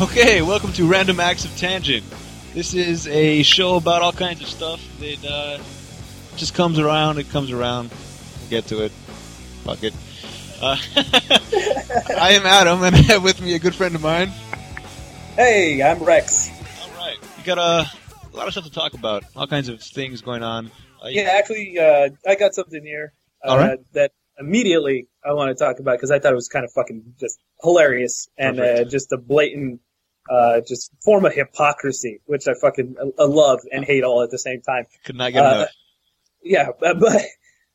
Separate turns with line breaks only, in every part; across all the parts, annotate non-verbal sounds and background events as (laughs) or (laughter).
Okay, welcome to Random Acts of Tangent. This is a show about all kinds of stuff that uh, just comes around. It comes around. We'll get to it. Fuck it. Uh, (laughs) I am Adam, and (laughs) I have with me a good friend of mine.
Hey, I'm Recks.
All right, we got uh, a lot of stuff to talk about. All kinds of things going on. Uh,
Yeah, actually, uh, I got something here uh,
All right.
that immediately I want to talk about because I thought it was kind of fucking just hilarious and uh, just a blatant, uh, just form of hypocrisy, which I fucking uh, love and hate all at the same time.
Could not get
uh,
enough.
Yeah, but, (laughs) but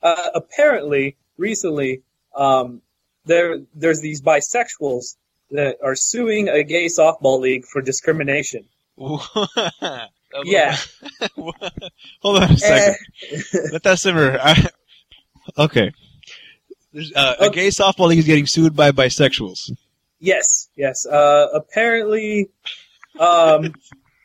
uh, apparently, recently, um, there there's these bisexuals that are suing a gay softball league for discrimination. Yeah. (laughs)
Hold on a second.
Eh, (laughs)
Let that simmer. I, okay. There's, uh, A
Okay.
gay softball league is getting sued by bisexuals.
Yes, yes. Uh, apparently, um,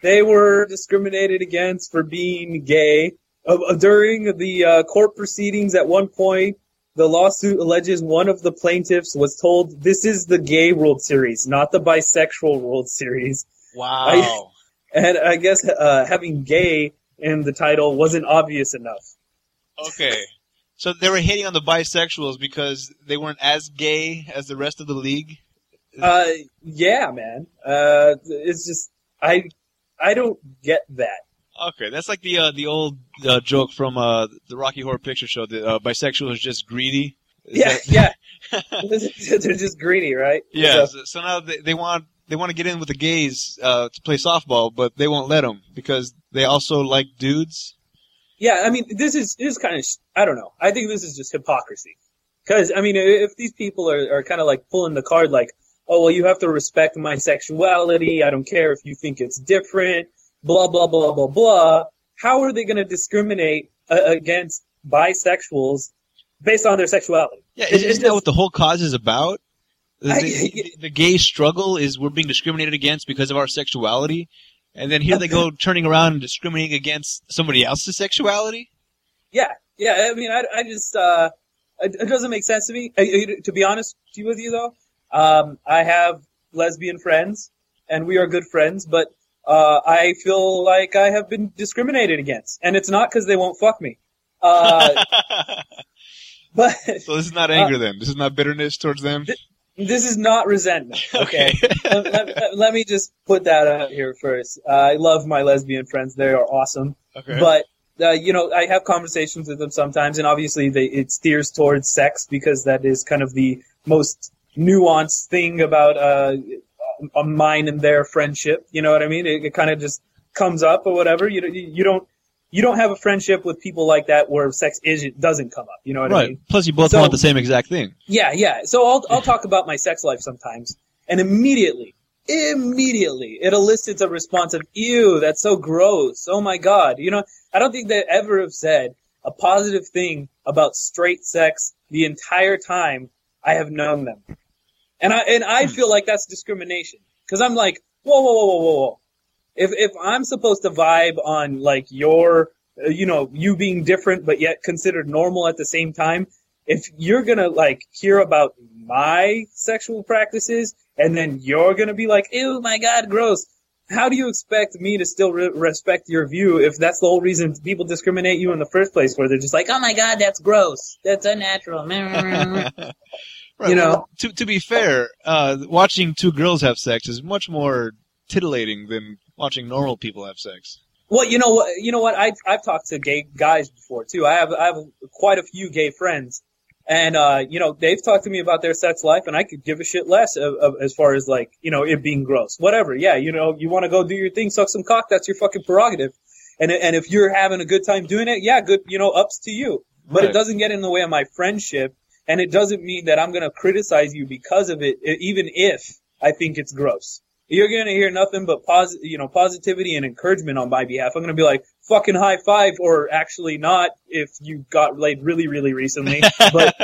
they were discriminated against for being gay. Uh, uh, during the uh, court proceedings, at one point, the lawsuit alleges one of the plaintiffs was told, "This is the gay World Series, not the bisexual World Series."
Wow. (laughs)
And I guess uh, having "gay" in the title wasn't obvious enough.
okay. So they were hitting on the bisexuals because they weren't as gay as the rest of the league?
Uh, yeah, man. Uh, it's just I, I don't get that.
Okay, that's like the uh, the old uh, joke from uh, the Rocky Horror Picture Show that uh, bisexual is just greedy. Is
Yeah,
that-
yeah. (laughs) (laughs) They're just greedy, right?
Yeah.
So-
So, now they, they want they want to get in with the gays uh, to play softball, but they won't let them because they also like dudes.
yeah. I mean, this is this is kind of I don't know. I think this is just hypocrisy. Because I mean, if these people are, are kind of like pulling the card, like, oh well, you have to respect my sexuality. I don't care if you think it's different. Blah blah blah blah blah. How are they going to discriminate uh, against bisexuals based on their sexuality?
Yeah,
It-
isn't that what the whole cause is about? The,
I-
the- the gay struggle is we're being discriminated against because of our sexuality, and then here they go (laughs) turning around and discriminating against somebody else's sexuality.
Yeah, yeah. I mean, I, I just uh, it, it doesn't make sense to me. Uh, uh, To be honest with you though, um, I have lesbian friends, and we are good friends, but uh, I feel like I have been discriminated against, and it's not because they won't fuck me. Uh, (laughs) but
so this is not anger then. This is not bitterness towards them.
this is not resentment. (laughs) Okay. let, let- let me just put that out here first. Uh, I love my lesbian friends; they are awesome.
okay.
But uh, you know, I have conversations with them sometimes, and obviously, they, it steers towards sex because that is kind of the most nuanced thing about uh, a mine and their friendship. You know what I mean? It, it kind of just comes up or whatever. You don't- you don't you don't have a friendship with people like that where sex is doesn't come up. You know what I
right.
mean?
Plus, you both
So-
want the same exact thing.
Yeah, yeah. So I'll I'll talk about my sex life sometimes, and immediately, immediately, it elicits a response of "Ew, that's so gross." Oh my god. You know, I don't think they ever have said a positive thing about straight sex the entire time I have known them, and I and I feel like that's discrimination because I'm like, whoa, whoa, whoa, whoa, whoa, whoa. If if I'm supposed to vibe on like your, uh, you know, you being different but yet considered normal at the same time, if you're gonna like hear about my sexual practices and then you're gonna be like, ew, my god, gross. How do you expect me to still re- respect your view if that's the whole reason people discriminate you in the first place? Where they're just like, oh my god, that's gross, that's unnatural. (laughs) (laughs)
Right.
You know?
well, to to be fair, uh, watching two girls have sex is much more titillating than watching normal people have sex.
Well, you know what? You know what? I've I've talked to gay guys before too. I have I have quite a few gay friends, and uh, you know they've talked to me about their sex life, and I could give a shit less of, of, as far as like you know it being gross. Whatever. Yeah, you know you want to go do your thing, suck some cock. That's your fucking prerogative. And and if you're having a good time doing it, yeah, good. You know, ups to you. But
Right.
it doesn't get in the way of my friendship, and it doesn't mean that I'm gonna criticize you because of it, even if I think it's gross. You're gonna hear nothing but posi- you know, positivity and encouragement on my behalf. I'm gonna be like, fucking high five, or actually not if you got laid really, really recently. (laughs) But,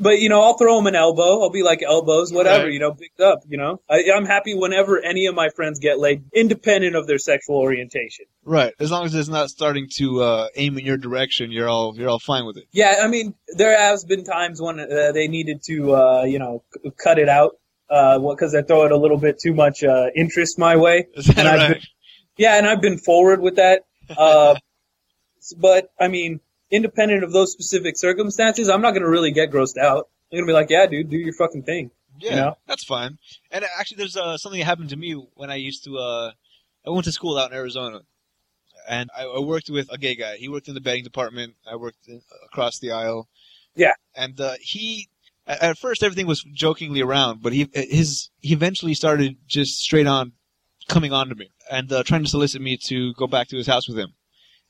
but you know, I'll throw them an elbow. I'll be like elbows, whatever,
Right.
you know, picked up, you know. I, I'm happy whenever any of my friends get laid, independent of their sexual orientation.
right. As long as it's not starting to uh, aim in your direction, you're all you're all fine with it.
Yeah, I mean, there has been times when uh, they needed to, uh, you know, c- cut it out. because they're throwing a little bit too much uh, interest my way.
Is that
And
right?
been- Yeah, and I've been forward with that. Uh, but I mean, independent of those specific circumstances, I'm not gonna really get grossed out. I'm gonna be like, yeah, dude, do your fucking thing.
Yeah,
you know?
that's fine. And actually, there's uh, something that happened to me when I used to. Uh, I went to school out in Arizona, and I, I worked with a gay guy. He worked in the betting department. I worked in, across the aisle.
Yeah.
and uh, he. At at first, everything was jokingly around, but he his he eventually started just straight on coming on to me and uh, trying to solicit me to go back to his house with him.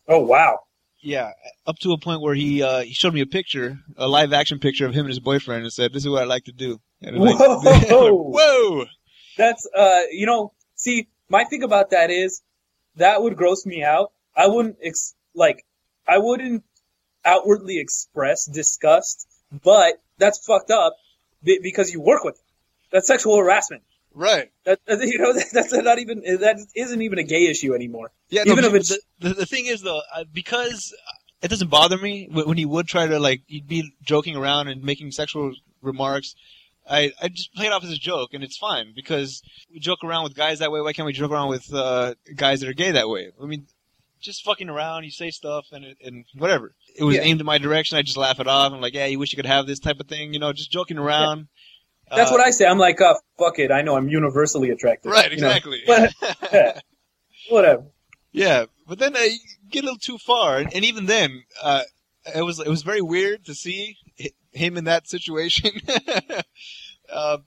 Oh wow.
Yeah, up to a point where he uh, he showed me a picture, a live action picture of him and his boyfriend, and said, "This is what I like to do." And I'm like,
Whoa! (laughs)
whoa!
That's uh, you know, see, my thing about that is that would gross me out. I wouldn't ex- like, I wouldn't outwardly express disgust, but that's fucked up because you work with them. That's sexual harassment.
Right.
That, (laughs) you know, that's not even that isn't even a gay issue anymore.
Yeah.
Even
no,
if it's-
the, the, thing is though, because it doesn't bother me when when he would try to like he'd be joking around and making sexual remarks. I, I just play it off as a joke, and it's fine because we joke around with guys that way. Why can't we joke around with uh, guys that are gay that way? I mean, just fucking around. You say stuff and it, and whatever. It was
Yeah.
aimed in my direction. I just laugh it off. I'm like, yeah, you wish you could have this type of thing. You know, just joking around.
That's
Uh,
what I say. I'm like, uh, fuck it. I know I'm universally attractive.
Right.
you know?
Exactly. (laughs)
But yeah, whatever.
Yeah, but then I get a little too far, and, and even then, uh, it was it was very weird to see him in that situation. (laughs) uh,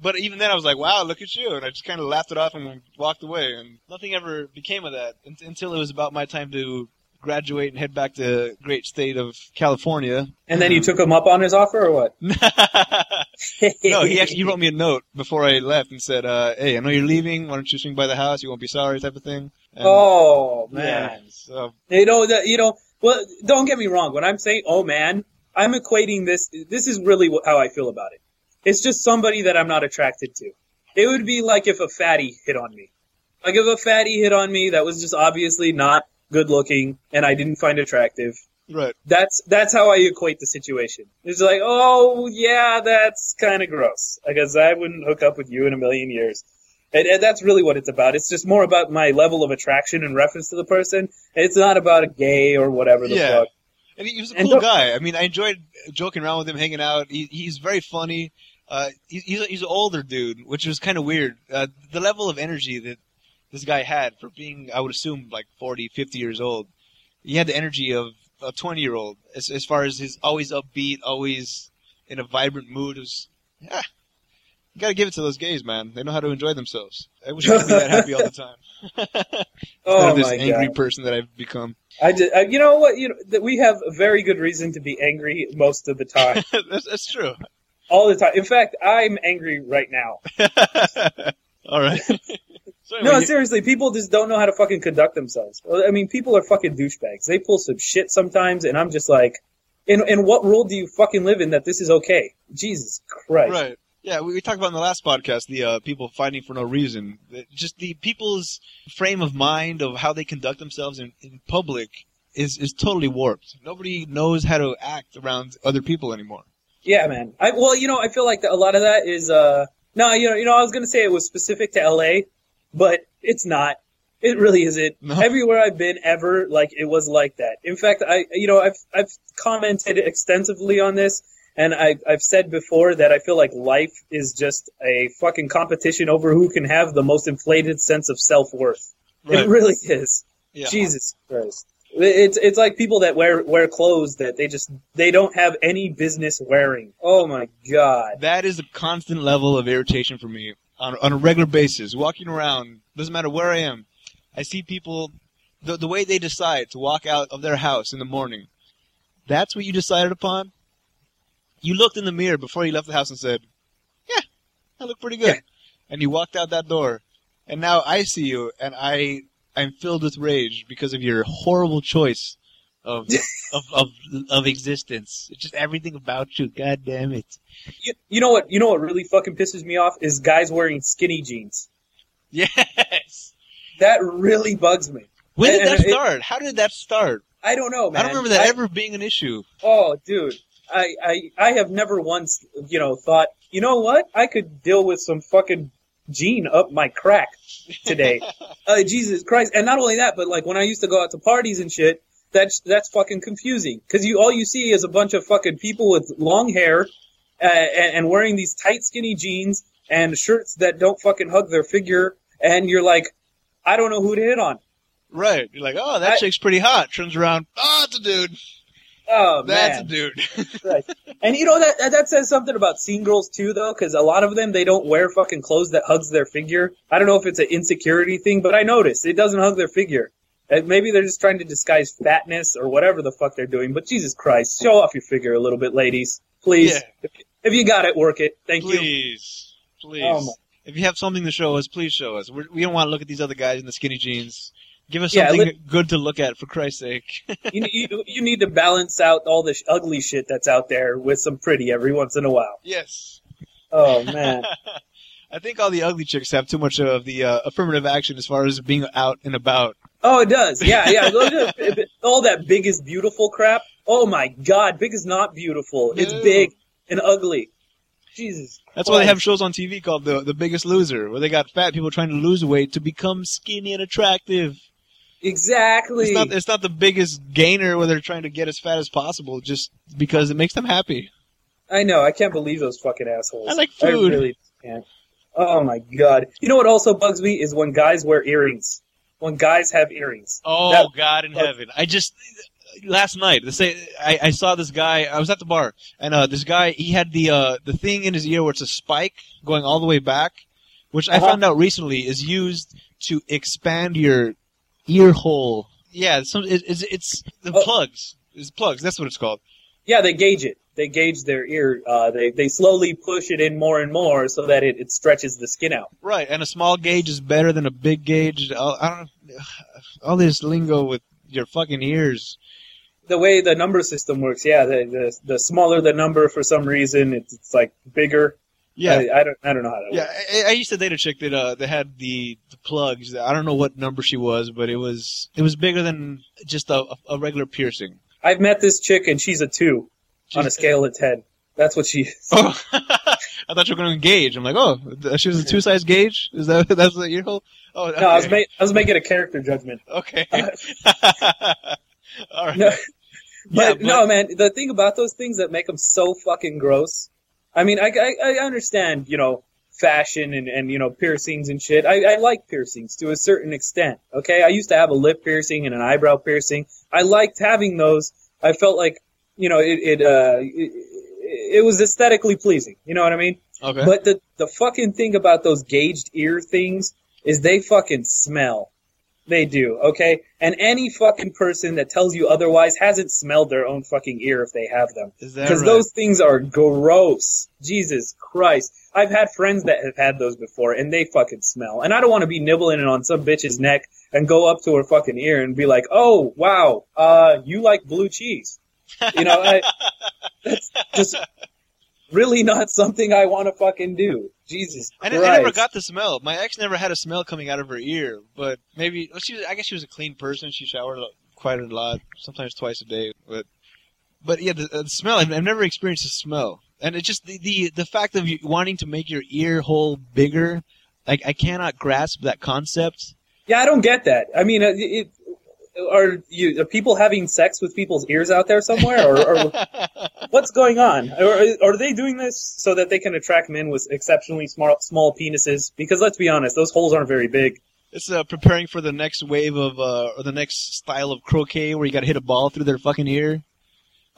but even then, I was like, "Wow, look at you!" And I just kind of laughed it off and walked away, and nothing ever became of that until it was about my time to graduate and head back to great state of California.
And then you took him up on his offer, or what? (laughs)
no, he (laughs) actually he wrote me a note before I left and said, uh, "Hey, I know you're leaving. Why don't you swing by the house? You won't be sorry," type of thing. And,
Oh
yeah,
man.
so
You know that you know. Well, don't get me wrong. When I'm saying "oh man," I'm equating this. This is really how I feel about it. It's just somebody that I'm not attracted to. It would be like if a fatty hit on me. Like if a fatty hit on me that was just obviously not good looking and I didn't find attractive.
Right.
That's that's how I equate the situation. It's like, oh yeah, that's kind of gross. Because I wouldn't hook up with you in a million years. And, and that's really what it's about. It's just more about my level of attraction in reference to the person. It's not about a gay or whatever the
Yeah.
fuck.
And he was a
And
cool guy. I mean, I enjoyed joking around with him, hanging out. He, he's very funny. Uh, he, he's, he's an older dude, which was kind of weird. Uh, the level of energy that this guy had for being, I would assume, like 40, 50 years old. He had the energy of a 20 year old as, as far as he's always upbeat, always in a vibrant mood. It was, yeah. You gotta give it to those gays, man. They know how to enjoy themselves. I wish I could be that happy all the (laughs) time.
Oh
of this
my
angry
god!
person that I've become.
I just, uh, you know what? You know that we have a very good reason to be angry most of the time, (laughs)
that's, that's true.
all the time. In fact, I'm angry right now. (laughs)
All right. So
No, seriously, people just don't know how to fucking conduct themselves. I mean, people are fucking douchebags. They pull some shit sometimes, and I'm just like, in in what world do you fucking live in that this is okay? Jesus Christ!
right. Yeah, we, we talked about in the last podcast the uh, people fighting for no reason. Just the people's frame of mind of how they conduct themselves in, in public is is totally warped. Nobody knows how to act around other people anymore.
Yeah, man. I well, you know, I feel like a lot of that is uh no, you know, you know, I was gonna say it was specific to L.A., but it's not. It really isn't.
No.
Everywhere I've been ever, like it was like that. In fact, I you know I've I've commented extensively on this, and I I've said before that I feel like life is just a fucking competition over who can have the most inflated sense of self worth. It really is.
Yeah.
Jesus Christ. It's it's like people that wear wear clothes that they just they don't have any business wearing. Oh my god.
That is a constant level of irritation for me on, on a regular basis. Walking around, doesn't matter where I am, I see people, the, the way they decide to walk out of their house in the morning. That's what you decided upon? You looked in the mirror before you left the house and said, yeah, I look pretty good.
Yeah.
And you walked out that door. And now I see you and I, I'm filled with rage because of your horrible choice of, of, of, of existence. It's just everything about you. God damn it.
You, you know what? You know what really fucking pisses me off is guys wearing skinny jeans. (laughs)
Yes.
That really bugs me.
When did
And-
that
and it-
start? How did that start?
I don't know, man.
I don't remember that
I-
ever being an issue.
Oh, dude. I, I I have never once, you know, thought you know what? I could deal with some fucking jean up my crack today. (laughs) uh, Jesus Christ! And not only that, but like when I used to go out to parties and shit, that's that's fucking confusing because you all you see is a bunch of fucking people with long hair uh, and, and wearing these tight, skinny jeans and shirts that don't fucking hug their figure, and you're like, I don't know who to hit on.
Right. You're like, oh, that
I-
chick's pretty hot. Turns around, oh, it's a dude.
Oh
That's
man.
a dude. (laughs)
And you know that that- that says something about scene girls too, though, because a lot of them they don't wear fucking clothes that hugs their figure. I don't know if it's an insecurity thing, but I noticed it doesn't hug their figure. And maybe they're just trying to disguise fatness or whatever the fuck they're doing. But Jesus Christ, show off your figure a little bit, ladies, please.
Yeah.
If, if you got it, work it. Thank you.
please, please.
Oh,
if you have something to show us, please show us. We're, we don't want to look at these other guys in the skinny jeans. Give us
Yeah,
something good to look at, for Christ's sake. (laughs)
You, you you need to balance out all the sh- ugly shit that's out there with some pretty every once in a while.
yes.
Oh man. (laughs)
I think all the ugly chicks have too much of the uh, affirmative action as far as being out and about.
Oh, it does. Yeah, yeah. Look at it. All that big is beautiful crap. Oh my god, big is not beautiful. It's big and ugly. Jesus.
That's why they have shows on TV called the the Biggest Loser, where they got fat people trying to lose weight to become skinny and attractive.
Exactly.
It's not it's not the biggest gainer where they're trying to get as fat as possible, just because it makes them happy.
I know. I can't believe those fucking assholes.
I like food.
I really can't. Oh my god. You know what also bugs me is when guys wear earrings. When guys have earrings.
Oh
That-
God in heaven! I just last night the say I, I saw this guy. I was at the bar and uh, this guy he had the uh, the thing in his ear where it's a spike going all the way back, which I
Uh-huh.
found out recently is used to expand your ear hole. Yeah, some it, it's it's the
Oh.
plugs. It's plugs. That's what it's called.
Yeah, they gauge it. They gauge their ear. Uh, they they slowly push it in more and more so that it, it stretches the skin out.
Right, and a small gauge is better than a big gauge. I I don't know. All this lingo with your fucking ears.
the way the number system works, yeah, the the, the smaller the number for some reason, it's, it's like bigger.
Yeah,
I, I don't I don't know how to.
Yeah, I, I used to date a chick that uh that had the, the plugs. I don't know what number she was, but it was it was bigger than just a, a regular piercing.
I've met this chick and she's a two on a scale of ten. That's what she is.
Oh, (laughs) I thought you were going to engage. I'm like, oh, she was a (laughs) two size gauge. Is that (laughs) that's the ear hole? Oh, okay.
No, I was ma- I was making a character judgment.
okay. Uh, All right.
No,
Yeah,
but, no, man, the thing about those things that make them so fucking gross. I mean, I, I, I understand, you know, fashion and, and, you know, piercings and shit. I, I like piercings to a certain extent. Okay. I used to have a lip piercing and an eyebrow piercing. I liked having those. I felt like, you know, it, it, uh, it, it was aesthetically pleasing. You know what I mean?
Okay.
But the, the fucking thing about those gauged ear things is they fucking smell. They do, okay? And any fucking person that tells you otherwise hasn't smelled their own fucking ear if they have them.
Is that
Because
right?
those things are gross. Jesus Christ. I've had friends that have had those before and they fucking smell. And I don't want to be nibbling it on some bitch's neck and go up to her fucking ear and be like, oh, wow, uh, you like blue cheese. You know, I, that's just really not something I want to fucking do. Jesus
I, ne- I never got the smell. My ex never had a smell coming out of her ear, but maybe well, she was. I guess she was a clean person. She showered quite a lot, sometimes twice a day. But but yeah, the, uh, the smell. I've, I've never experienced the smell, and it's just the the, the fact of you wanting to make your ear hole bigger. Like I cannot grasp that concept.
Yeah, I don't get that. I mean, uh, it, are you are people having sex with people's ears out there somewhere, or, or (laughs) what's going on? Or are they doing this so that they can attract men with exceptionally small small penises? Because let's be honest, those holes aren't very big.
It's uh, preparing for the next wave of uh, or the next style of croquet where you got to hit a ball through their fucking ear.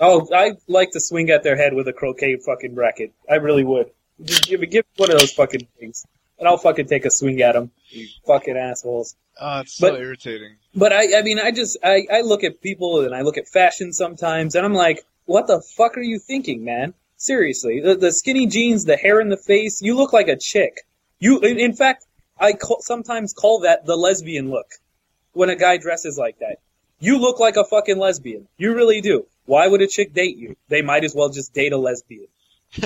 Oh, I'd like to swing at their head with a croquet fucking racket. I really would. Just give, give me one of those fucking things, and I'll fucking take a swing at them. You fucking assholes.
Oh, it's so
But-
irritating.
But I, I mean, I just, I, I look at people and I look at fashion sometimes, and I'm like, what the fuck are you thinking, man? Seriously, the, the skinny jeans, the hair in the face, you look like a chick. You, in, in fact, I call, sometimes call that the lesbian look. When a guy dresses like that, you look like a fucking lesbian. You really do. Why would a chick date you? They might as well just date a lesbian. (laughs)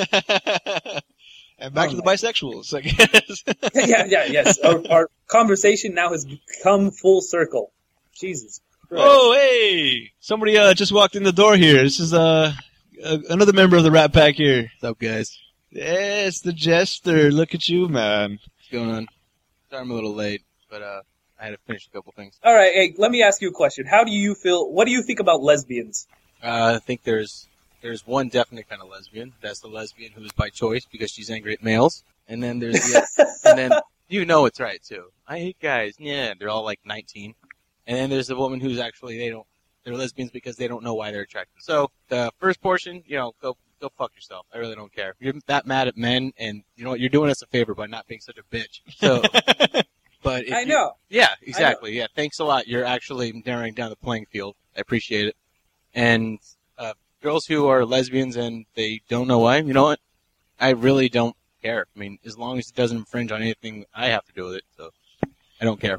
and back
Oh
to the bisexuals, I guess. (laughs)
yeah, yeah, yes. Our, our conversation now has come full circle. Jesus Christ.
oh, hey! Somebody uh, just walked in the door here. This is uh, uh, another member of the Rat Pack here.
What's up, guys?
Yes, the jester. Look at you, man.
What's going on? Sorry I'm a little late, but uh, I had to finish a couple things.
All right, hey, let me ask you a question. How do you feel? What do you think about lesbians?
Uh, I think there's there's one definite kind of lesbian. That's the lesbian who's by choice because she's angry at males. And then there's the (laughs) and then you know it's right too. I hate guys. Yeah, they're all like 19. And then there's the woman who's actually they don't they're lesbians because they don't know why they're attracted. So the first portion, you know, go go fuck yourself. I really don't care. You're that mad at men, and you know what, you're doing us a favor by not being such a bitch. So, (laughs) but
I
you-
know.
yeah, exactly. Yeah, thanks a lot. You're actually narrowing down the playing field. I appreciate it. And uh, girls who are lesbians and they don't know why, you know what? I really don't care. I mean, as long as it doesn't infringe on anything I have to do with it, so I don't care.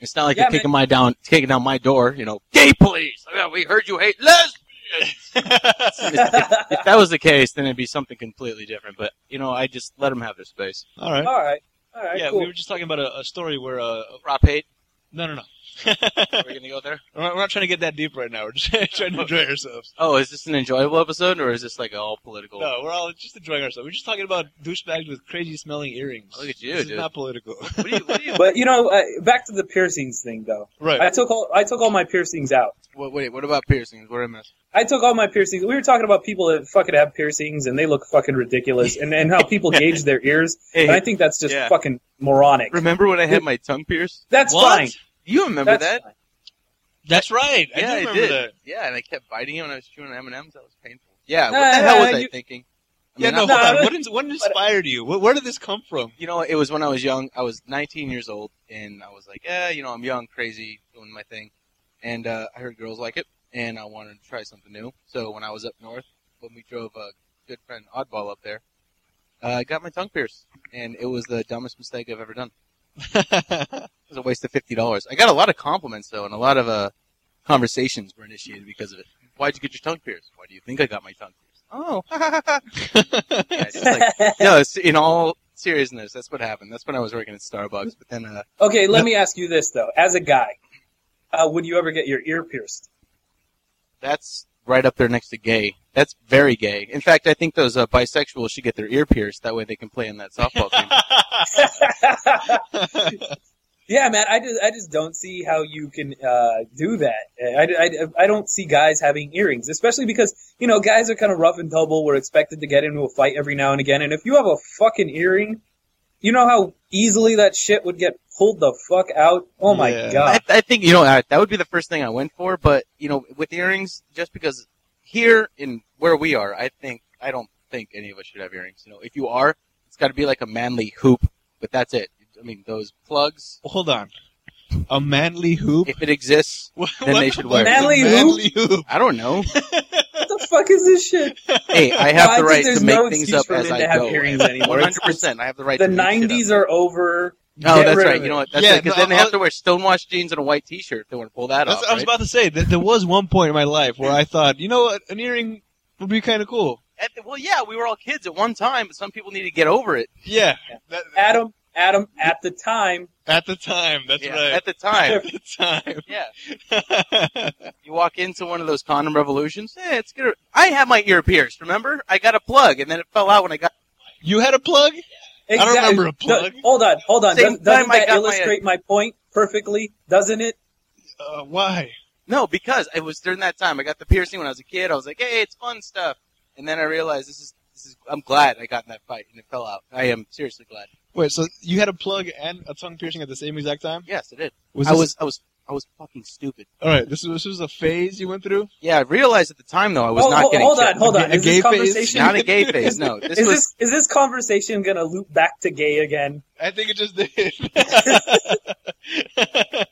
It's not like
Yeah,
you're kicking my down, kicking down my door. You know, gay police. Oh, we heard you hate lesbians. if, (laughs) if that was the case, then it'd be something completely different. But you know, I just let them have their space.
All right.
All right, all right,
Yeah,
cool.
we were just talking about a, a story where uh,
Prop 8.
no, no, no. (laughs)
Are we gonna go there?
we're, not, we're not trying to get that deep right now. We're just (laughs) trying to enjoy ourselves.
Oh, is this an enjoyable episode or is this like all political?
No, we're all just enjoying ourselves. We're just talking about douchebags with crazy smelling earrings.
Look at you,
this
dude.
is not political.
What do you? What do you? (laughs)
but you know, uh, back to the piercings thing though.
right.
I took all I took all my piercings out.
What, wait, what about piercings? What did I miss?
I took all my piercings. We were talking about people that fucking have piercings and they look fucking ridiculous, and and how people gauge their ears. And I think that's just
Yeah.
fucking moronic.
remember when I had my tongue pierced?
That's
What?
fine.
You remember
That's
that?
fine.
That's right. I
yeah,
do
I did.
that.
Yeah, and I kept biting it when I was chewing M and M's. That was painful. Yeah, what
Nah,
the hell was
nah,
I
you-
thinking? I
Yeah,
mean,
no,
No,
hold on. What, what inspired you? Where, where did this come from?
you know, it was when I was young. I was 19 years old, and I was like, yeah, you know, I'm young, crazy, doing my thing, and uh, I heard girls like it, and I wanted to try something new. So when I was up north, when we drove a good friend Oddball up there, uh, I got my tongue pierced, and it was the dumbest mistake I've ever done. It was a waste of fifty dollars. I got a lot of compliments though, and a lot of uh, conversations were initiated because of it. Why'd you get your tongue pierced? Why do you think I got my tongue pierced? Oh, (laughs) yeah, just like (laughs) no. In all seriousness, that's what happened. That's when I was working at Starbucks. But then, uh,
okay, let me ask you this though: as a guy, uh, would you ever get your ear pierced?
that's right up there next to gay. That's very gay. In fact, I think those uh, bisexuals should get their ear pierced. That way, they can play in that softball team. (laughs)
yeah, man, I just I just don't see how you can uh, do that. I, I, I don't see guys having earrings, especially because you know guys are kind of rough and tumble. We're expected to get into a fight every now and again, and if you have a fucking earring, you know how easily that shit would get pulled the fuck out. Oh my
Yeah.
god!
I, I think you know that would be the first thing I went for. But you know, with earrings, just because here in where we are, I think I don't think any of us should have earrings. You know, if you are, it's got to be like a manly hoop. But that's it. I mean, those plugs,
Hold on. A manly hoop?
if it exists, (laughs)
What-
Then they should
the
wear it.
fuck
Manly
manly hoop?
I don't know. (laughs)
what the fuck is this shit?
Hey, I have
No,
the right to make
no
things up as I go. One hundred percent. I have the right.
The
to make shit up.
'90s are over.
Oh, no,
Get
that's right. You know what? That's
Yeah,
because
no,
then they have to wear stonewashed jeans and a white T-shirt if they want to pull that
That's,
off.
I was
right?
about to say that there was one point in my life where I thought, you know what, an earring would be kind of cool.
At the- well, yeah, we were all kids at one time, but some people need to get over it.
Yeah, that-
Adam, Adam, at the time,
at the time. That's
Yeah,
right.
At the time, (laughs)
At the time.
yeah. (laughs) You walk into one of those condom revolutions. Yeah, it's good. I had my ear pierced. Remember? I got a plug, and then it fell out when I got.
you had a plug? Don't remember a plug.
Do- hold on, hold on.
Same
Does, doesn't that
got my-
illustrate my, point perfectly? Doesn't it?
Uh, why?
No, because it was during that time. I got the piercing when I was a kid. I was like, hey, it's fun stuff. And then I realized this is this is. I'm glad I got in that fight, and it fell out. I am seriously glad.
Wait, so you had a plug and a tongue piercing at the same exact time?
Yes, I did.
Was
I
this-
was I was I was fucking stupid.
All right, this was this was a phase you went through.
Yeah, I realized at the time though I was
Oh,
not
ho-
getting.
hold on, hold on. (laughs)
gay-
Is
a gay phase?
Not a gay phase. No, (laughs) this
is
was.
this is this conversation gonna loop back to gay again?
I think it just did. (laughs)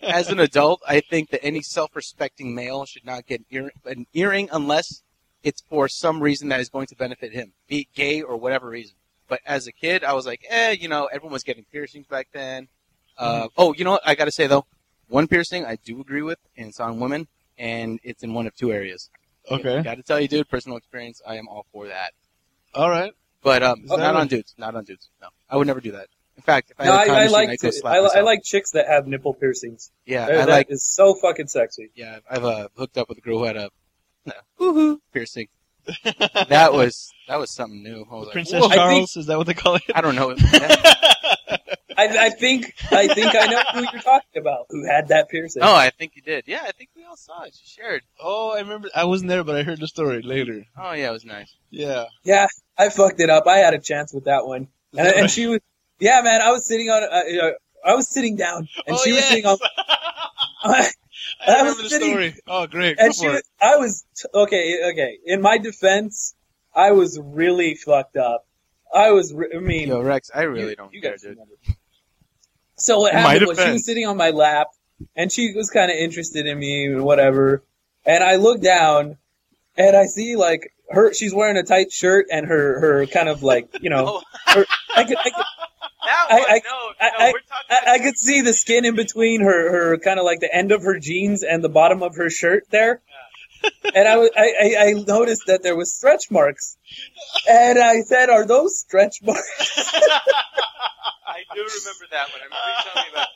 as an adult, I think that any self-respecting male should not get ear- an earring unless it's for some reason that is going to benefit him, be it gay or whatever reason. But as a kid, I was like, eh, you know, everyone was getting piercings back then. Uh, oh, you know what? I got to say though, one piercing I do agree with, and it's on women, and it's in one of two areas.
okay.
Got to tell you, dude, personal experience, I am all for that.
All right.
But um,
Is
not
a-
on dudes. Not on dudes. No, I would never do that. In fact, if I
No,
had a
I,
time
I like
I'd go
to,
slap
I, I like chicks that have nipple piercings.
Yeah,
That-
I
that
like
is so fucking sexy.
Yeah, I've uh, hooked up with a girl who had a (laughs) no, woohoo piercing. (laughs) That was that was something new. I was
Princess
"Whoa."
Charles. Is that what they call it?
I don't know. (laughs)
I, I think I think I know who you're talking about. Who had that piercing?
Oh, I think you did. Yeah, I think we all saw it. She shared.
oh, I remember. I wasn't there, but I heard the story later.
Oh yeah, it was nice.
Yeah.
Yeah, I fucked it up. I had a chance with that one, (laughs) and, and she was. Yeah, man, I was sitting on. Uh, I was sitting down, and
oh,
she was
yes.
sitting on.
I
I
remember
was
the
sitting-
story. Oh, great.
and she
for
was,
it.
I was t- okay. Okay, in my defense, I was really fucked up. I was. Re- I mean,
Yo, Recks, I really
you-
don't
you
care, dude.
So what
In
happened was she was sitting on my lap, and she was kind of interested in me and whatever. And I look down, and I see like her. She's wearing a tight shirt and her her kind of like you know. (laughs) Her, I could, I could
that
I-
one,
I-
no,
I-
no,
I-
we're talking
I, I could see the skin in between her, her kind of like the end of her jeans and the bottom of her shirt there. And I, I, I, I noticed that there was stretch marks. And I said, are those stretch marks? (laughs)
I do remember that one. I remember you telling me about.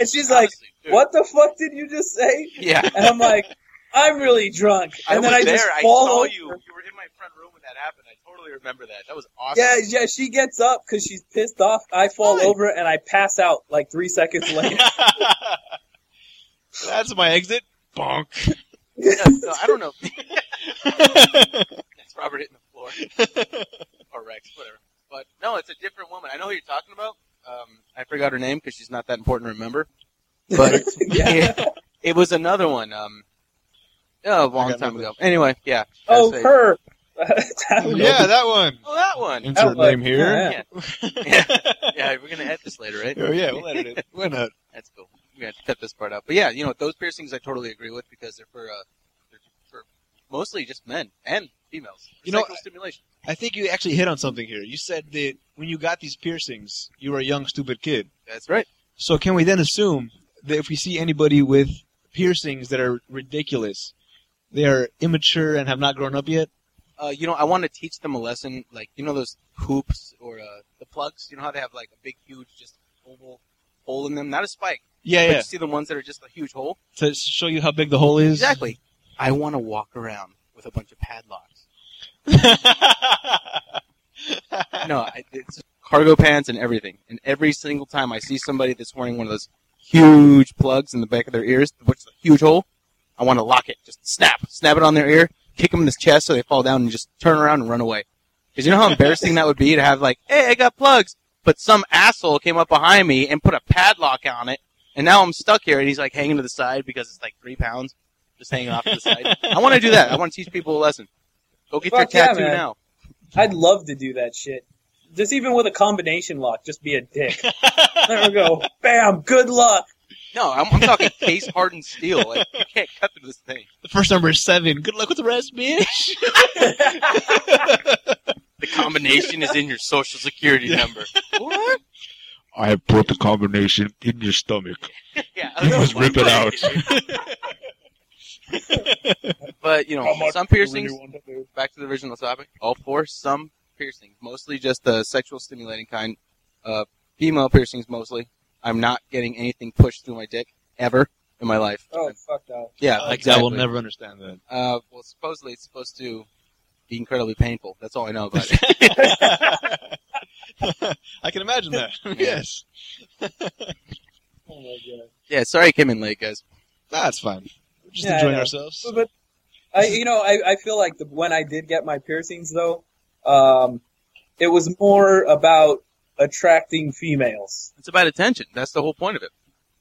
And she's like,
dude.
what the fuck did you just say?
Yeah.
And I'm like, I'm really drunk.
I
And
was
then I
there.
just
I
fall
saw
over.
you. You were in my front room when that happened. I totally remember that. That was awesome.
Yeah, yeah, she gets up because she's pissed off. I fall
Fine.
over and I pass out like three seconds (laughs) later.
That's my exit. Bonk. (laughs)
Yeah, (laughs) no, I don't know. That's Robert hitting the floor. or Recks, whatever. But no, it's a different woman. I know who you're talking about. Um, I forgot her name because she's not that important to remember. But
yeah.
it, it was another one. Um, oh, a long time ago. Anyway, yeah.
Oh, her. I don't know.
yeah, that one.
Oh, that one.
Insert
Oh,
name here.
Yeah. (laughs) Yeah, we're gonna edit this later, right?
Oh, yeah, we'll edit it. Why not?
That's cool. We have to cut this part out. But yeah, you know, those piercings I totally agree with because they're for uh, they're for mostly just men and females. For
You know,
stimulation.
I think you actually hit on something here. You said that when you got these piercings, you were a young, stupid kid.
That's right.
So can we then assume that if we see anybody with piercings that are ridiculous, they are immature and have not grown up yet?
Uh, you know, I want to teach them a lesson, like you know those hoops or uh, the plugs. You know how they have like a big, huge, just oval hole in them, not a spike,
Yeah,
but
yeah.
you see the ones that are just a huge hole.
To show you how big the hole is.
Exactly. I want to walk around with a bunch of padlocks. (laughs) No, I, it's cargo pants and everything. And every single time I see somebody that's wearing one of those huge plugs in the back of their ears, which is a huge hole, I want to lock it. Just snap, snap it on their ear, kick them in the chest so they fall down, and just turn around and run away. Because you know how (laughs) embarrassing that would be to have like, hey, I got plugs, but some asshole came up behind me and put a padlock on it, and now I'm stuck here, and he's like hanging to the side because it's like three pounds, just hanging off to the side. I want to do that. I want to teach people a lesson. Go get
Fuck
your
yeah,
tattoo
man.
now.
I'd love to do that shit. Just even with a combination lock, just be a dick. (laughs) there we go. Bam. Good luck.
No, I'm, I'm talking case hardened steel. Like, you can't cut through this thing.
The first number is seven. Good luck with the rest, bitch.
The combination is in your social security
Yeah.
number. What?
I have put the combination in your stomach.
Yeah,
You must rip it out.
But you know, some piercings. Back to the original topic. All four. Some piercings, mostly just the sexual stimulating kind. Uh, female piercings mostly. I'm not getting anything pushed through my dick ever in my life.
Oh, fuck that.
Yeah,
Like
exactly.
I will never understand that.
Uh, well, supposedly it's supposed to be incredibly painful. That's all I know about it. (laughs)
I can imagine that. (laughs) yes.
Oh my god.
yeah, sorry I came in late, guys.
That's fine. We're just
Yeah,
enjoying
know.
ourselves.
But, but I, you know, I, I feel like the, when I did get my piercings though, um, it was more about attracting females.
It's about attention. That's the whole point of it.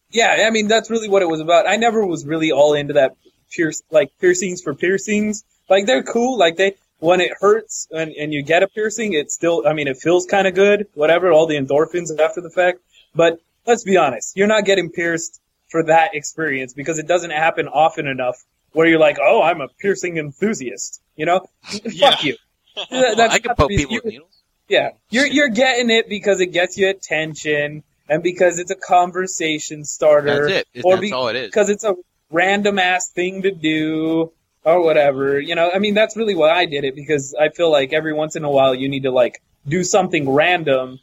Yeah, I mean that's really what it was about. I never was really all into that pierce like piercings for piercings. Like they're cool. Like they when it hurts and, and you get a piercing, it still I mean it feels kind of good. Whatever, all the endorphins after the fact. But let's be honest, you're not getting pierced for that experience because it doesn't happen often enough where you're like, oh, I'm a piercing enthusiast. You know, (laughs)
Yeah.
fuck you. (laughs)
Well, I could
not
poke people with needles.
Yeah, you're you're getting it because it gets you attention and because it's a conversation starter
That's it. It-
or
That's
be-
all it is.
because it's a random ass thing to do or whatever. You know, I mean that's really why I did it because I feel like every once in a while you need to like do something random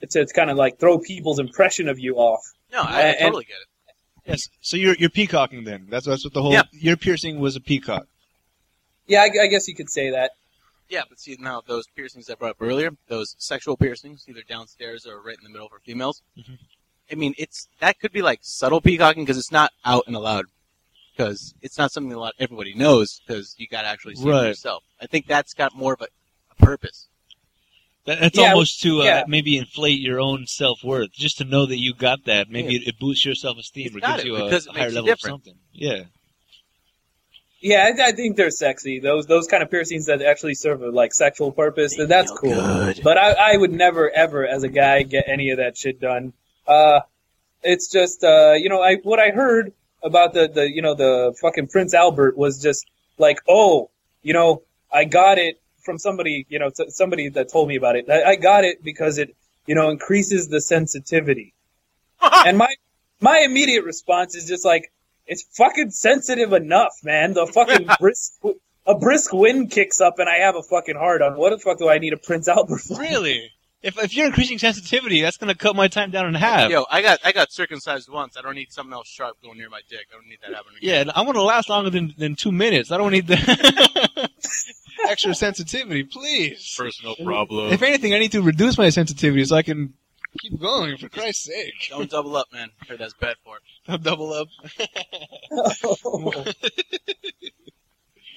to, to kind of like throw people's impression of you off.
No, I, I totally get it.
Yes. So you're you're peacocking then. That's that's what the whole
Yeah.
your piercing was a peacock.
Yeah, I, I guess you could say that.
Yeah, but see now those piercings I brought up earlier, those sexual piercings, either downstairs or right in the middle for females.
Mhm.
I mean, it's that could be like subtle peacocking because it's not out and allowed. Because it's not something a lot everybody knows because you got to actually see it
Right.
for yourself. I think that's got more of a, a purpose.
That, that's
Yeah,
almost to uh,
yeah.
maybe inflate your own self worth, just to know that you got that. Maybe it, it boosts your self esteem or gives
it,
you a,
it
higher level of something. Yeah,
Yeah, I, I think they're sexy. Those those kind of piercings that actually serve a like sexual purpose.
They
That's cool.
good.
But I, I would never ever as a guy get any of that shit done. Uh, it's just uh, you know, I what I heard about the the you know the fucking Prince Albert was just like, oh, you know, I got it from somebody, you know, s- somebody that told me about it. I, I got it because it you know increases the sensitivity. (laughs) and my my immediate response is just like, it's fucking sensitive enough, man. The fucking (laughs) brisk a brisk wind kicks up and I have a fucking hard on. What the fuck do I need a Prince Albert for?
really. If if you're increasing sensitivity, that's gonna cut my time down in half.
Yo, I got I got circumcised once. I don't need something else sharp going near my dick. I don't need that happening.
Yeah, I want to last longer than, than two minutes. I don't need the (laughs) extra sensitivity, please.
Personal problem.
If anything, I need to reduce my sensitivity so I can keep going. For Christ's sake,
Don't double up, man. I heard that's bad for it. (laughs)
I'll double up. (laughs)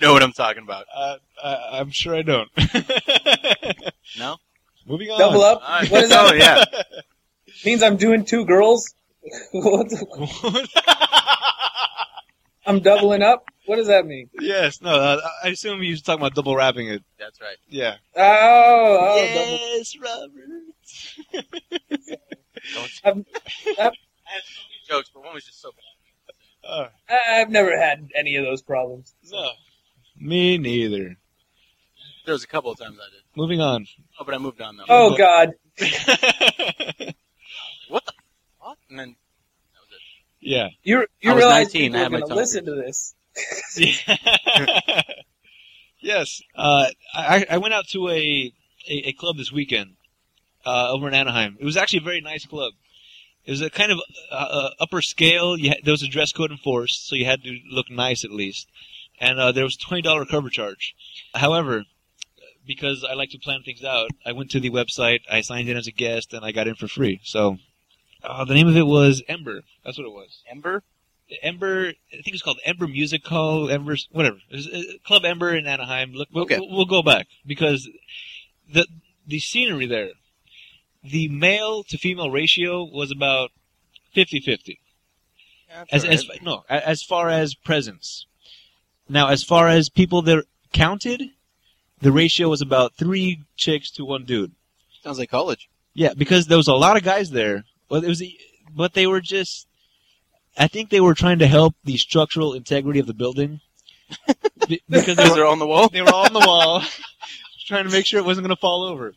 Know what I'm talking about?
Uh, I, I'm sure I don't. (laughs)
No.
Moving on.
Double up
All right.
What is
oh
that?
yeah.
means I'm doing two girls. What the- I'm doubling up. What does that mean?
yes. No. Uh, I assume you was talking about double wrapping it.
That's right.
Yeah.
Oh, oh double-
yes, Robert.
Don't.
I'm-
I had so many jokes, but one was just so bad.
Uh,
I- I've never had any of those problems.
no. Me neither.
There was a couple of times I did.
Moving on.
Oh, but I moved on though.
Oh God, (laughs)
What the fuck? And then that was it.
yeah.
you you
I was
realize
19, I
are
had my
going to
tongue
listen to this. (laughs) (laughs)
yes. Uh, I, I went out to a, a, a club this weekend uh, over in Anaheim. It was actually a very nice club. It was a kind of uh, uh, upper scale. You had, there was a dress code enforced, so you had to look nice at least. And uh, there was twenty dollar cover charge. However, because I like to plan things out, I went to the website. I signed in as a guest, and I got in for free. So uh, the name of it was Ember. That's what it was.
Ember.
Ember, I think it's called Ember Music Hall, Ember, whatever. Uh, Club Ember in Anaheim. Look, we'll,
Okay.
we'll, we'll go back because the the scenery there, the male to female ratio was about 50-50. As, as no, as far as presence. Now, as far as people that counted, the ratio was about three chicks to one dude.
Sounds like college.
Yeah, because there was a lot of guys there. Well, it was, but they were just. I think they were trying to help the structural integrity of the building (laughs) because they were
they're on the wall.
they were on the wall, (laughs) trying to make sure it wasn't going to fall over.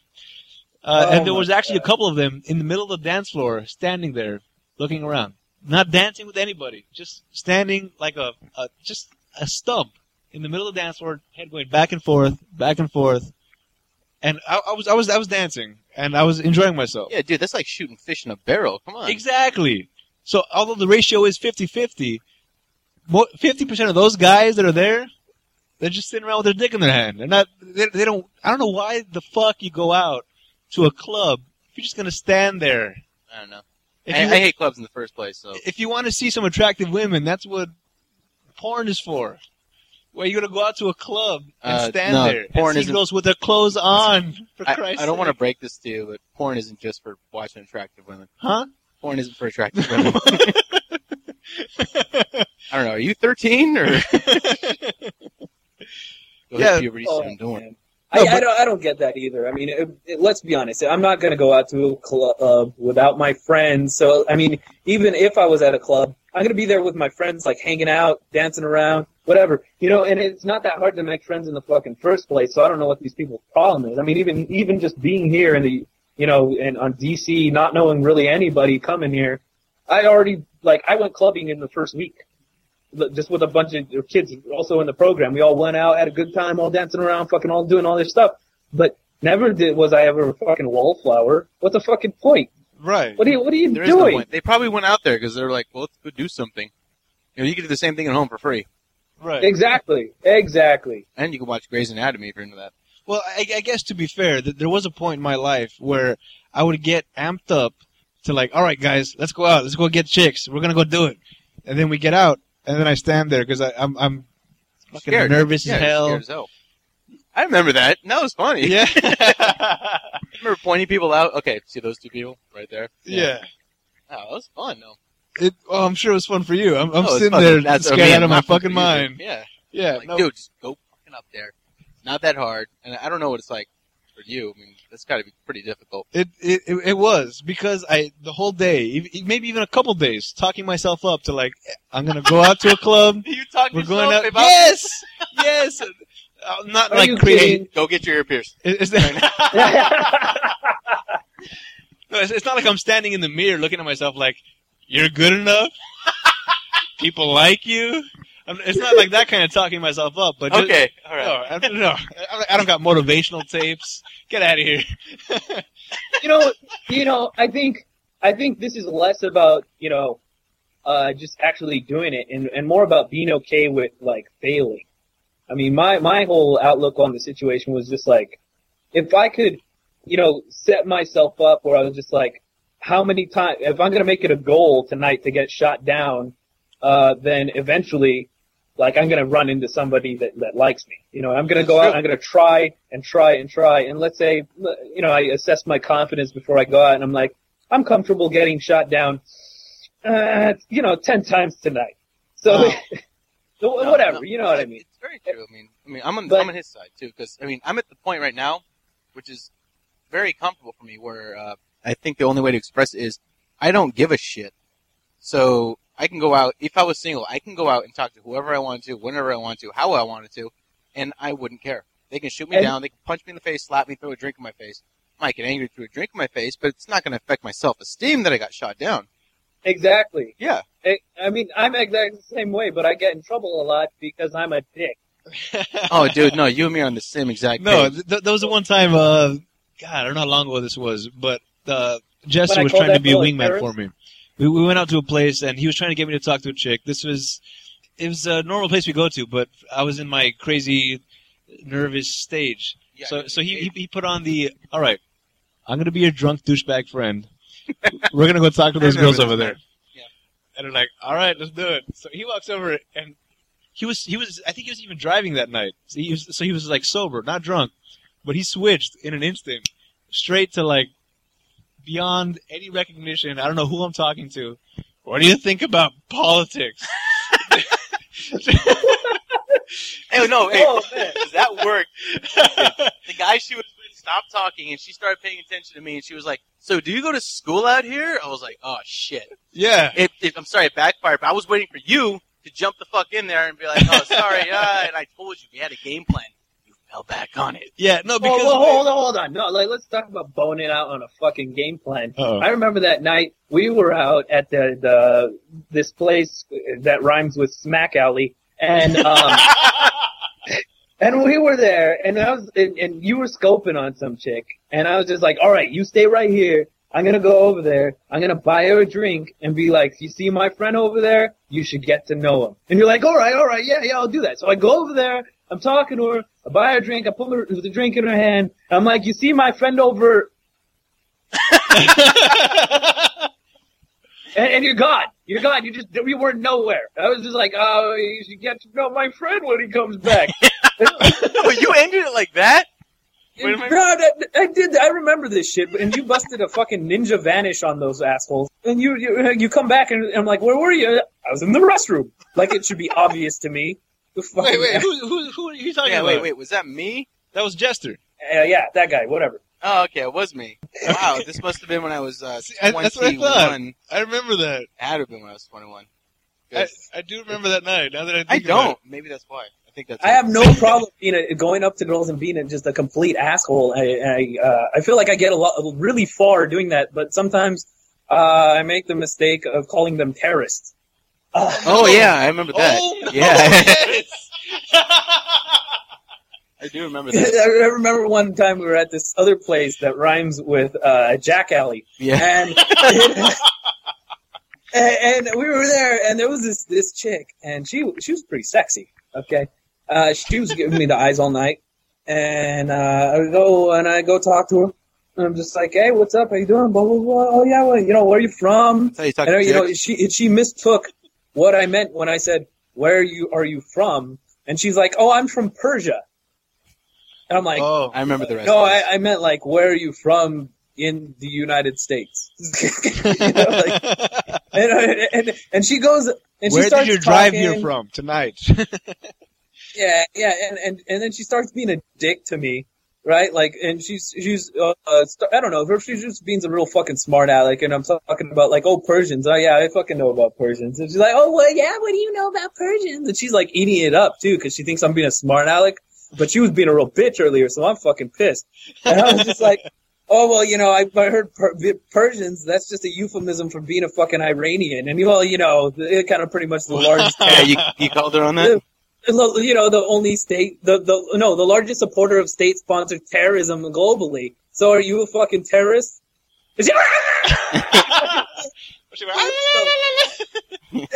Uh,
Oh
and there was actually
God.
a couple of them in the middle of the dance floor, standing there, looking around, not dancing with anybody, just standing like a, a just a stump in the middle of the dance floor, head going back and forth, back and forth. And I, I was I was I was dancing, and I was enjoying myself.
Yeah, dude, that's like shooting fish in a barrel. Come on.
Exactly. So although the ratio is 50-50, 50% of those guys that are there, they're just sitting around with their dick in their hand. They're not, they, they don't, I don't know why the fuck you go out to a club if you're just gonna stand there.
I don't know.
If
I,
you,
I hate clubs in the first place, so
if you want to see some attractive women, that's what porn is for. Where you're gonna go out to a club and
Uh,
stand
no,
there
porn
and see
isn't-
girls with their clothes on. For
I,
Christ's
I don't want to break this to you, but porn isn't just for watching attractive women.
huh?
Porn isn't for attractive women. (laughs) I don't know. Are you 13 or? (laughs)
Yeah.
puberty
Oh,
soon. Don't worry.
I, I don't. I don't get that either. I mean, it, it, let's be honest. I'm not going to go out to a club uh, without my friends. So, I mean, even if I was at a club, I'm going to be there with my friends, like hanging out, dancing around, whatever. You know, and it's not that hard to make friends in the fucking first place. So I don't know what these people's problem is. I mean, even even just being here in the, you know, and on DC, not knowing really anybody coming here, I already like I went clubbing in the first week just with a bunch of kids also in the program. We all went out, had a good time, all dancing around, fucking all doing all this stuff. But never did was I ever a fucking wallflower. What's the fucking point?
Right.
What are you What are you
There is no
doing?
point. They probably went out there because they're like, well, let's go do something. You know, you could do the same thing at home for free.
Right.
Exactly. Exactly.
And you can watch Grey's Anatomy if you're into that.
Well, I, I guess to be fair, th- there was a point in my life where I would get amped up to like, all right, guys, let's go out, let's go get chicks, we're gonna go do it, and then we get out, and then I stand there because I'm I'm fucking
Scared.
nervous
Yeah,
as hell.
scared as hell. I remember that. That was funny.
Yeah,
I (laughs) remember pointing people out. Okay, see those two people right there?
yeah.
Oh, that was fun though.
It, well, I'm sure it was fun for you. I'm, I'm
Oh,
sitting there
That's
scared out of my fucking
for you, but
mind.
Yeah.
Yeah,
like,
no,
dude, just go fucking up there. It's not that hard, and I don't know what it's like for you. I mean, that's got to be pretty difficult.
It, it it it was because I the whole day, maybe even a couple days, talking myself up to like I'm gonna go out to a club. (laughs)
You talking
We're going out.
about
Yes, (laughs) yes. Uh, not
Are
like
you
crazy.
kidding?
Go get your ear pierced. (laughs)
Is, It- It's, no, it's, it's not like I'm standing in the mirror looking at myself like you're good enough. People like you. I'm, it's not like that kind of talking myself up, but just,
Okay, all
No. I, no, I I don't got motivational tapes. Get out of here. (laughs)
you know, you know, I think, I think this is less about, you know, uh, just actually doing it and, and more about being okay with like failing. I mean, my, my whole outlook on the situation was just like, if I could, you know, set myself up where I was just like, how many times, if I'm going to make it a goal tonight to get shot down, uh, then eventually, like, I'm going to run into somebody that, that likes me. You know, I'm going to go out, I'm going to try and try and try. And let's say, you know, I assess my confidence before I go out and I'm like, I'm comfortable getting shot down, uh, you know, 10 times tonight. So, (laughs) so
No,
whatever,
no,
you know what I mean.
It's very true. I mean, I mean, I'm on
But-
I'm on his side too because I mean, I'm at the point right now, which is very comfortable for me, where uh, I think the only way to express it is I don't give a shit. So I can go out. If I was single, I can go out and talk to whoever I want to, whenever I want to, how I wanted to, and I wouldn't care. They can shoot me
And-
down. They can punch me in the face, slap me, throw a drink in my face. I might get angry, throw a drink in my face, but it's not going to affect my self-esteem that I got shot down.
Exactly.
Yeah.
I, I mean, I'm exactly the same way, but I get in trouble a lot because I'm a dick. (laughs)
Oh, dude, no, you and me are on the same exact
no,
page.
th- th- there was the one time. Uh, God, I don't know how long ago this was, but uh, Jester
When I
was trying to be a
a
wingman
terrorist?
for me. We, we went out to a place, and he was trying to get me to talk to a chick. This was it was a normal place we go to, but I was in my crazy, nervous stage.
Yeah,
so so he, he he put on the all right. I'm gonna be your drunk douchebag friend. We're gonna go talk to (laughs) those girls over there.
Yeah.
And they're like, all right, let's do it. So he walks over and he was he was I think he was even driving that night. So he was so he was like sober, not drunk, but he switched in an instant straight to like beyond any recognition. I don't know who I'm talking to. What do you think about politics? (laughs) (laughs)
Hey, no, hey,
Oh, man.
does that work? (laughs) the guy she was with stopped talking and she started paying attention to me and she was like, "So do you go to school out here?" I was like, "Oh shit!"
yeah.
It, it, I'm sorry, it backfired. But I was waiting for you to jump the fuck in there and be like, "Oh, sorry," uh, and I told you we had a game plan. You fell back on it.
Yeah, no,
Oh,
because
well, hold on, hold on. No, like, let's talk about boning out on a fucking game plan.
Uh-oh.
I remember that night we were out at the, the this place that rhymes with Smack Alley, and um, (laughs) and we were there, and I was and, and you were scoping on some chick, and I was just like, all right, you stay right here. I'm gonna go over there. I'm gonna buy her a drink and be like, you see my friend over there? You should get to know him. And you're like, all right, all right, yeah, yeah, I'll do that. So I go over there. I'm talking to her. I buy her a drink. I put her, the drink in her hand. I'm like, you see my friend over, (laughs) and, and you're gone. You're gone. You just we were nowhere. I was just like, oh, you should get to know my friend when he comes back. (laughs)
no, you ended it like that. Wait a minute.
That- I did. I remember this shit, and you busted a fucking ninja vanish on those assholes. And you you, you come back, and I'm like, where were you? I was in the restroom. Like it should be obvious to me. (laughs)
Wait, wait, who, who, who are you talking
Yeah,
about?
wait, wait, was that me?
That was Jester.
Uh, yeah, that guy. Whatever.
Oh, okay, it was me. Wow, (laughs) this must have been when I was uh,
See, I- that's what I thought. I remember that.
It had to have been when I was 21.
I, I do remember that night. Now that I think
I
about
don't.
it.
Maybe that's why. I think that's.
I have no problem being a, going up to girls and being a, just a complete asshole. I I, uh, I feel like I get a lot really far doing that, but sometimes uh, I make the mistake of calling them terrorists. Uh, (laughs)
Oh yeah, I remember that.
Oh, no,
yeah,
yes. (laughs)
I do remember that.
I remember one time we were at this other place that rhymes with uh, Jack Alley,
Yeah.
and, (laughs) and and we were there, and there was this this chick, and she she was pretty sexy. Okay, uh, she was giving me the eyes all night, and uh, I go and I go talk to her. I'm just like, hey, what's up? How you doing? Blah blah blah. Oh yeah, well, you know, where are you from?
That's how you talk
And you know, she she mistook what I meant when I said, "Where are you are you from?" And she's like, "Oh, I'm from Persia." And I'm like,
oh,
I remember the rest.
"No, I. I meant like, where are you from in the United States?" (laughs) you know, like, (laughs) and, and and she goes and she
where
starts
did you drive
talking,
here from tonight? (laughs)
Yeah, yeah, and, and and then she starts being a dick to me, right? Like, and she's she's uh, uh st- I don't know, if she's just being a real fucking smart aleck, and I'm talking about like, oh Persians, oh yeah, I fucking know about Persians, and she's like, oh well, yeah, what do you know about Persians? And she's like eating it up too, because she thinks I'm being a smart aleck, but she was being a real bitch earlier, so I'm fucking pissed, and I was just like. Oh well, you know, I, I heard per- Persians. That's just a euphemism for being a fucking Iranian, and well, you know, it kind of pretty much the (laughs) largest
yeah, you, you called her on that.
You know, the only state, the, the, no, the largest supporter of state-sponsored terrorism globally. So are you a fucking terrorist? (laughs) (laughs) (laughs)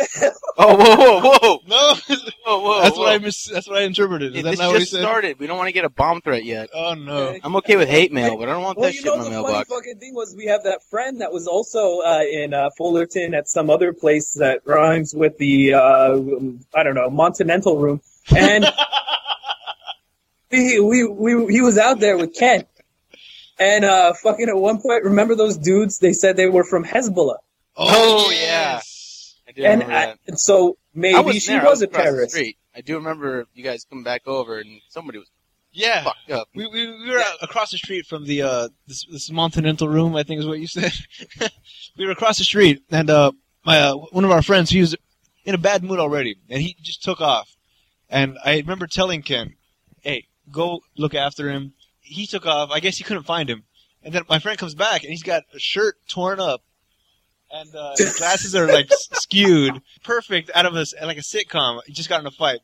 Oh, whoa, whoa, whoa,
no, (laughs)
whoa, whoa!
that's
whoa.
what I mis- That's what I interpreted. Is
Yeah,
that
this
not what he
just
said?
started. We don't want to get a bomb threat yet.
Oh no.
I'm okay with hate mail, but I don't want
well,
that shit
know,
in my mailbox.
the
mailbox.
funny fucking thing was we have that friend that was also uh, in uh, Fullerton at some other place that rhymes with the, uh, I don't know, Montenental room. And (laughs) we, we, we, he was out there with Ken. And uh, fucking at one point, remember those dudes? They said they were from Hezbollah.
Oh, yeah.
yes.
I do
And,
remember
I, and so maybe
was
she
there. I
was a
across the
terrorist.
street. I do remember you guys coming back over and somebody was
Yeah.
fucked up.
We, we, we were out across the street from the uh this, this Montenental room, I think is what you said. (laughs) we were across the street, and uh my uh, one of our friends, he was in a bad mood already, and he just took off. And I remember telling Ken, "Hey, go look after him." He took off. I guess he couldn't find him, and then my friend comes back, and he's got a shirt torn up, and uh, his glasses are like skewed, perfect out of a like a sitcom. He just got in a fight.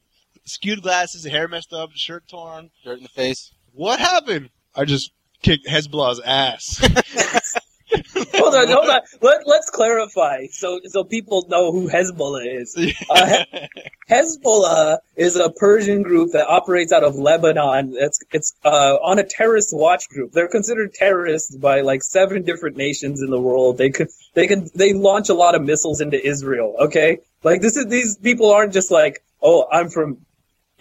Skewed glasses, hair messed up, shirt torn.
Dirt in the face.
What happened? I just kicked Hezbollah's ass. (laughs) (laughs)
hold on, hold on. Let, let's clarify so so people know who Hezbollah is. Uh, Hezbollah is a Persian group that operates out of Lebanon. It's it's uh, on a terrorist watch group. They're considered terrorists by like seven different nations in the world. They could they can they launch a lot of missiles into Israel. Okay, like this is these people aren't just like oh I'm from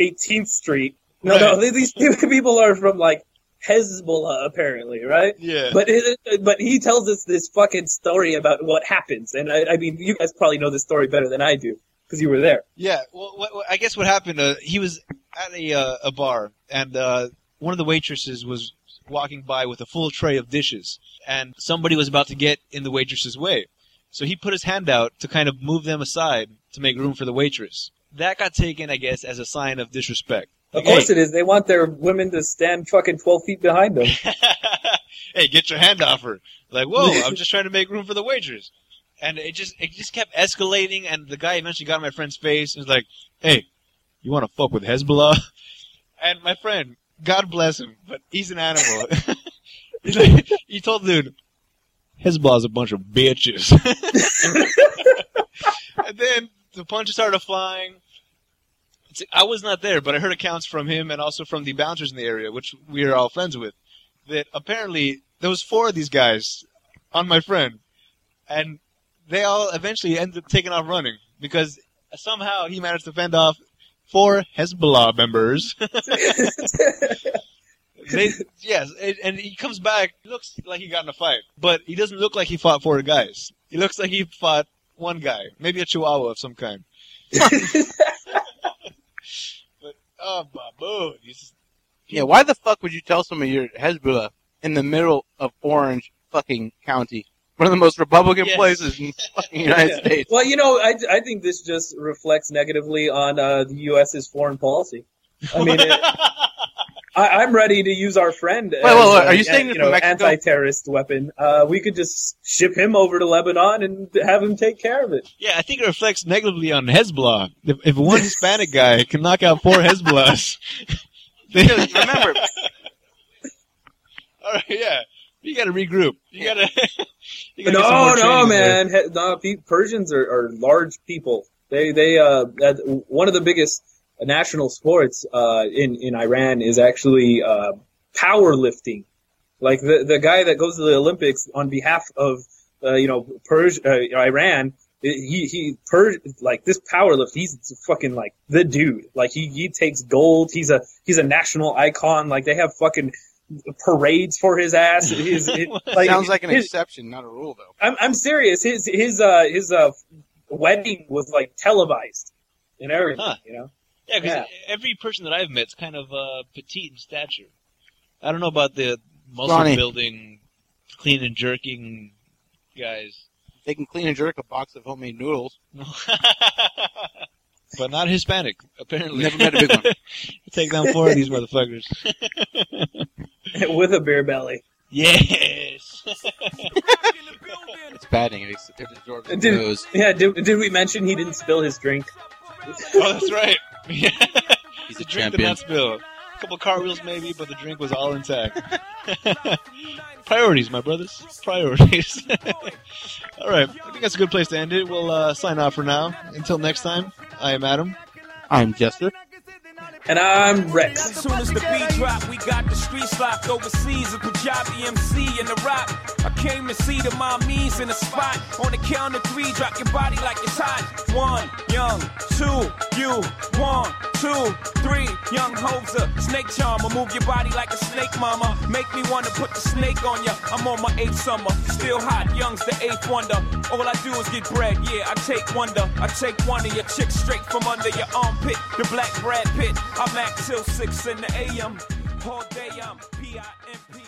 18th Street. No, no, these people are from like Hezbollah apparently, right?
yeah.
But it, but he tells us this fucking story about what happens, and I, I mean, you guys probably know this story better than I do because you were there.
yeah. Well, what, what, I guess what happened? Uh, he was at a uh, a bar, and uh, one of the waitresses was walking by with a full tray of dishes, and somebody was about to get in the waitress's way. So he put his hand out to kind of move them aside to make room for the waitress. That got taken, I guess, as a sign of disrespect.
Of course it is. They want their women to stand fucking twelve feet behind them. (laughs)
hey, get your hand off her. Like, whoa, I'm (laughs) just trying to make room for the waitress. And it just it just kept escalating and the guy eventually got in my friend's face and was like, Hey, you wanna fuck with Hezbollah? (laughs) And my friend, God bless him, but he's an animal. He's like, he told the dude, Hezbollah's a bunch of bitches. and then the punches started flying. I was not there, but I heard accounts from him and also from the bouncers in the area, which we are all friends with, that apparently there was four of these guys on my friend, and they all eventually ended up taking off running because somehow he managed to fend off four Hezbollah members. (laughs) they, yes, and, and he comes back. He looks like he got in a fight, but he doesn't look like he fought four guys. He looks like he fought one guy, maybe a Chihuahua of some kind. (laughs) but baboon! He's,
Yeah, why the fuck would you tell somebody you're Hezbollah in the middle of Orange fucking County? One of the most Republican
Yes.
places in the fucking United
Yeah.
States.
well, you know, I, I think this just reflects negatively on uh, the U.S.'s foreign policy. I mean, it, (laughs) I, I'm ready to use our friend. Wait,
wait, wait, are you saying
you know,
Mexico?
anti-terrorist weapon? Uh, we could just ship him over to Lebanon and have him take care of it.
yeah, I think it reflects negatively on Hezbollah. If, if one Hispanic guy can knock out four Hezbollahs, (laughs) then-
remember, (laughs)
all right, yeah, you got to regroup. You got to. (laughs) you gotta get some
No, no,
training there.
man. He- No, Persians are, are large people. They, they, uh, one of the biggest national sports uh, in in Iran is actually uh, powerlifting. Like the the guy that goes to the Olympics on behalf of uh, you know Persia, uh, Iran, he he per like this powerlift. He's fucking like the dude. Like he he takes gold. He's a he's a national icon. Like they have fucking parades for his ass. His, (laughs) it, like,
Sounds like an
his,
exception, not a rule, though.
I'm I'm serious. His his uh his uh wedding was like televised and everything.
Huh.
You know.
Yeah, because
Yeah.
every person that I've met's kind of uh, petite in stature. I don't know about the muscle
Scrawny.
building, clean and jerking guys.
They can clean and jerk a box of homemade noodles.
No. (laughs) but not Hispanic, apparently.
Never met a big one. (laughs)
Take down four of these motherfuckers. (laughs)
With a beer belly.
yes.
It's batting. It's, it's George
Did-
knows.
Yeah. Did did we mention he didn't spill his drink?
oh, that's right. (laughs)
He's
the
a
drink did
champion.
not spill. A couple cartwheels maybe, but the drink was all intact. (laughs) Priorities, my brothers. Priorities. (laughs) all right. I think that's a good place to end it. We'll uh, sign off for now. Until next time, I am Adam.
I'm Jester.
And I'm Recks.
As soon as the beat drop, we got the streets locked overseas. A Punjabi MC in the Roc. I came to see the mommies in the spot. On the count of three, drop your body like it's hot. One, young, two, you, one, two, three, young hoser. Snake charmer, move your body like a snake, mama. Make me wanna put the snake on ya. I'm on my eighth summer, still hot. Young's the eighth wonder. All I do is get bread, yeah. I take wonder. I take one of your chicks straight from under your armpit. The black Brad Pitt. I'm act till six in the AM. All day I'm P I M P.